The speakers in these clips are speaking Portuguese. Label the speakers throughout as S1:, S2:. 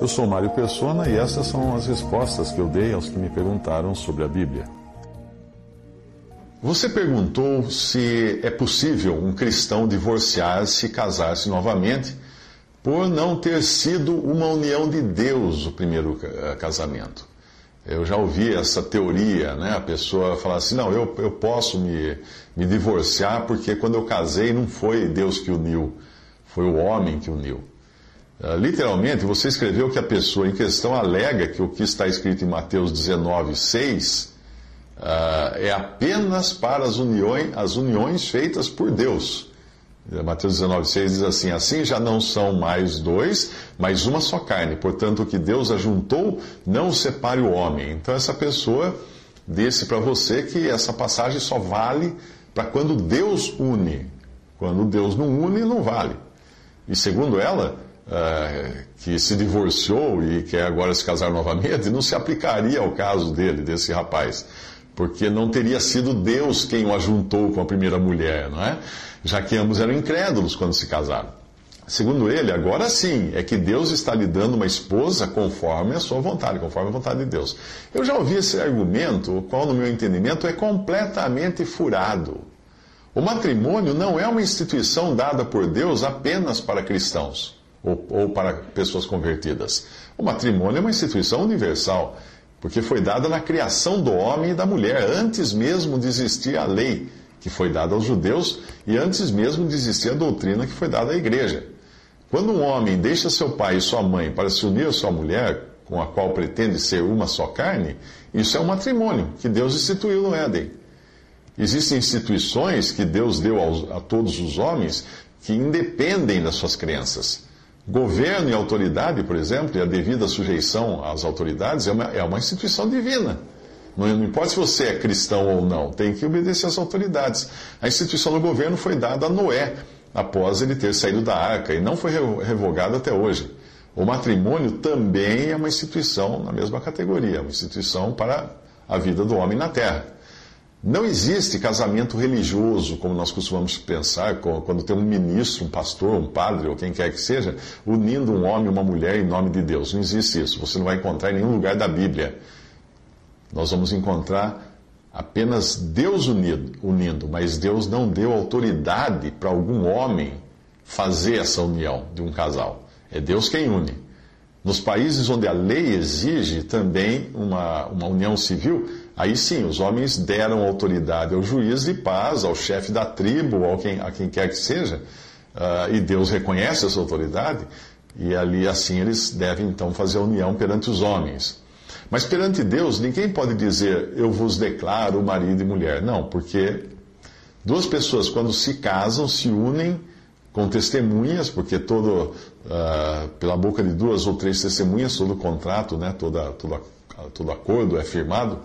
S1: Eu sou Mário Persona e essas são as respostas que eu dei aos que me perguntaram sobre a Bíblia. Você perguntou se é possível um cristão divorciar-se e casar-se novamente por não ter sido uma união de Deus o primeiro eh, casamento. Eu já ouvi essa teoria, né? A pessoa falar assim, não, eu, eu posso me, me divorciar porque quando eu casei não foi Deus que uniu, foi o homem que uniu. Uh, literalmente, você escreveu que a pessoa em questão alega que o que está escrito em Mateus 19, 6 uh, é apenas para as uniões, as uniões feitas por Deus. Mateus 19, 6 diz assim: Assim já não são mais dois, mas uma só carne. Portanto, o que Deus ajuntou, não separe o homem. Então, essa pessoa disse para você que essa passagem só vale para quando Deus une. Quando Deus não une, não vale. E segundo ela, uh, que se divorciou e quer agora se casar novamente, não se aplicaria ao caso dele, desse rapaz. Porque não teria sido Deus quem o ajuntou com a primeira mulher, não é? já que ambos eram incrédulos quando se casaram. Segundo ele, agora sim, é que Deus está lhe dando uma esposa conforme a sua vontade, conforme a vontade de Deus. Eu já ouvi esse argumento, o qual, no meu entendimento, é completamente furado. O matrimônio não é uma instituição dada por Deus apenas para cristãos ou, ou para pessoas convertidas. O matrimônio é uma instituição universal, porque foi dada na criação do homem e da mulher, antes mesmo de existir a lei que foi dada aos judeus e antes mesmo de existir a doutrina que foi dada à igreja. Quando um homem deixa seu pai e sua mãe para se unir à sua mulher, com a qual pretende ser uma só carne, isso é um matrimônio que Deus instituiu no Éden. Existem instituições que Deus deu aos, a todos os homens que independem das suas crenças. Governo e autoridade, por exemplo, e a devida sujeição às autoridades é uma, é uma instituição divina. Não importa se você é cristão ou não, tem que obedecer às autoridades. A instituição do governo foi dada a Noé, após ele ter saído da arca, e não foi revogada até hoje. O matrimônio também é uma instituição na mesma categoria, uma instituição para a vida do homem na terra. Não existe casamento religioso, como nós costumamos pensar, quando tem um ministro, um pastor, um padre ou quem quer que seja, unindo um homem e uma mulher em nome de Deus. Não existe isso. Você não vai encontrar em nenhum lugar da Bíblia nós vamos encontrar apenas Deus unido, unindo, mas Deus não deu autoridade para algum homem fazer essa união de um casal. É Deus quem une. Nos países onde a lei exige também uma, uma união civil, aí sim, os homens deram autoridade ao juiz de paz, ao chefe da tribo, ou quem, a quem quer que seja, uh, e Deus reconhece essa autoridade, e ali assim eles devem então fazer a união perante os homens. Mas perante Deus, ninguém pode dizer, eu vos declaro marido e mulher. Não, porque duas pessoas, quando se casam, se unem com testemunhas, porque todo, uh, pela boca de duas ou três testemunhas, todo contrato, né, toda, todo acordo é firmado,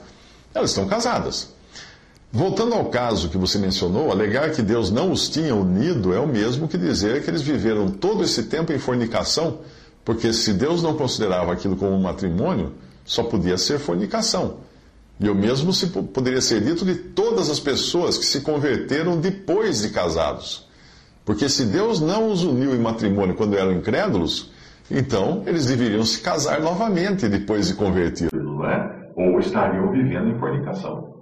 S1: elas estão casadas. Voltando ao caso que você mencionou, alegar que Deus não os tinha unido é o mesmo que dizer que eles viveram todo esse tempo em fornicação, porque se Deus não considerava aquilo como um matrimônio, só podia ser fornicação. E o mesmo se poderia ser dito de todas as pessoas que se converteram depois de casados. Porque se Deus não os uniu em matrimônio quando eram incrédulos, então eles deveriam se casar novamente depois de convertidos, não é? ou estariam vivendo em fornicação.